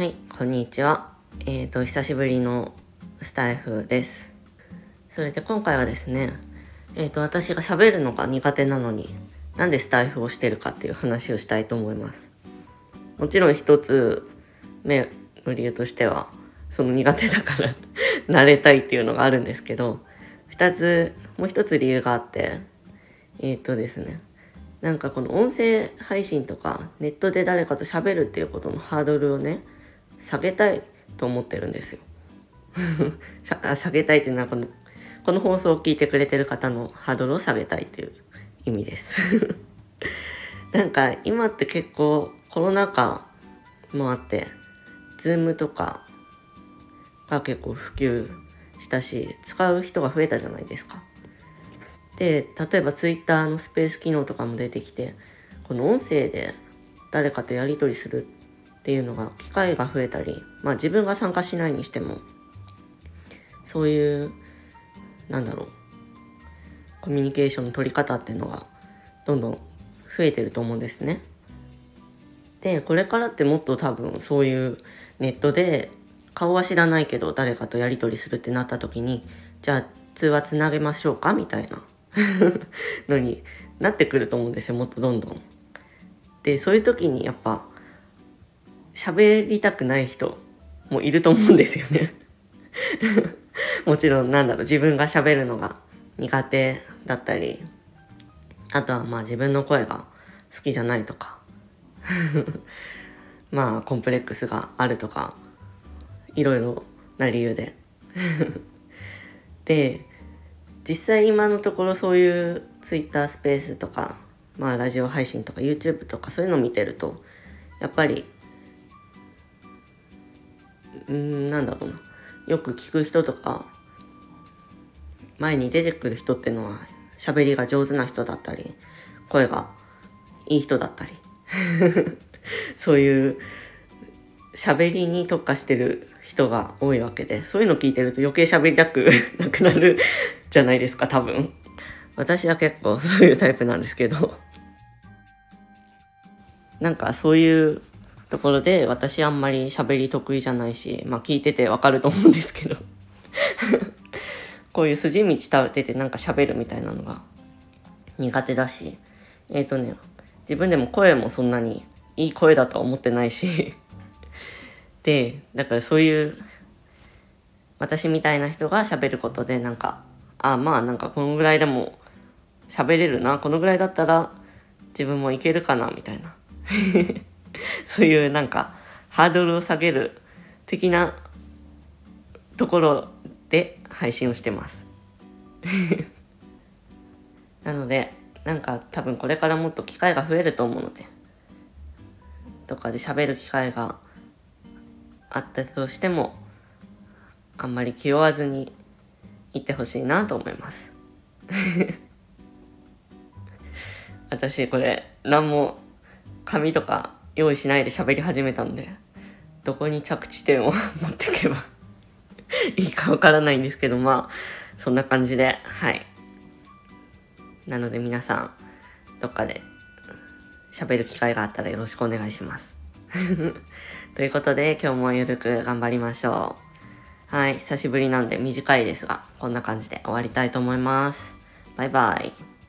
はい、こんにちは。えっ、ー、と、久しぶりのスタイフです。それで今回はですね、えっ、ー、と、私が喋るのが苦手なのに、なんでスタイフをしてるかっていう話をしたいと思います。もちろん一つ目の理由としては、その苦手だから慣れたいっていうのがあるんですけど、二つ、もう一つ理由があって、えっ、ー、とですね、なんかこの音声配信とかネットで誰かと喋るっていうことのハードルをね下げたいと思ってるんですよ。下げたいっていうのはこのこの放送を聞いてくれてる方のハードルを下げたいという意味です。なんか今って結構コロナ禍もあってズームとかが結構普及したし使う人が増えたじゃないですか。で例えば Twitter のスペース機能とかも出てきてこの音声で誰かとやり取りするっっていうのが機会が増えたりまあ自分が参加しないにしてもそういうなんだろうコミュニケーションの取り方っていうのがどんどん増えてると思うんですね。でこれからってもっと多分そういうネットで顔は知らないけど誰かとやり取りするってなった時にじゃあ通話つなげましょうか？みたいな のになってくると思うんですよもっとどんどん。でそういう時にやっぱ喋りたくない人もいると思うんですよね。もちろんなんだろう自分が喋るのが苦手だったりあとはまあ自分の声が好きじゃないとか。まあコンプレックスがあるとかいろいろな理由で。で実際今のところそういう Twitter スペースとか、まあ、ラジオ配信とか YouTube とかそういうの見てるとやっぱりうんなんだろうな。よく聞く人とか前に出てくる人っていうのは喋りが上手な人だったり声がいい人だったり そういう喋りに特化してる人が多いわけでそういうの聞いてると余計喋りたく なくなるじゃないですか多分。私は結構そういうタイプなんですけど。なんかそういうところで私あんまり喋り得意じゃないしまあ聞いててわかると思うんですけど。こういう筋道立ててなんか喋るみたいなのが苦手だし。えっ、ー、とね自分でも声もそんなにいい声だとは思ってないし。でだからそういう私みたいな人が喋ることでなんかあまあなんかこのぐらいでも喋れるなこのぐらいだったら自分もいけるかなみたいな。そういうなんかハードルを下げる的なところで配信をしてます。なのでなんか多分これからもっと機会が増えると思うのでとかで喋る機会があったとしてもあんまり気負わずにいってほしいなと思います。私これ何も紙とか用意しないで喋り始めたんでどこに着地点を 持ってけば いいかわからないんですけどまあそんな感じではい。なので皆さんどっかで喋る機会があったらよろしくお願いします。ということで今日もゆるく頑張りましょう。はい久しぶりなんで短いですがこんな感じで終わりたいと思います。バイバイ。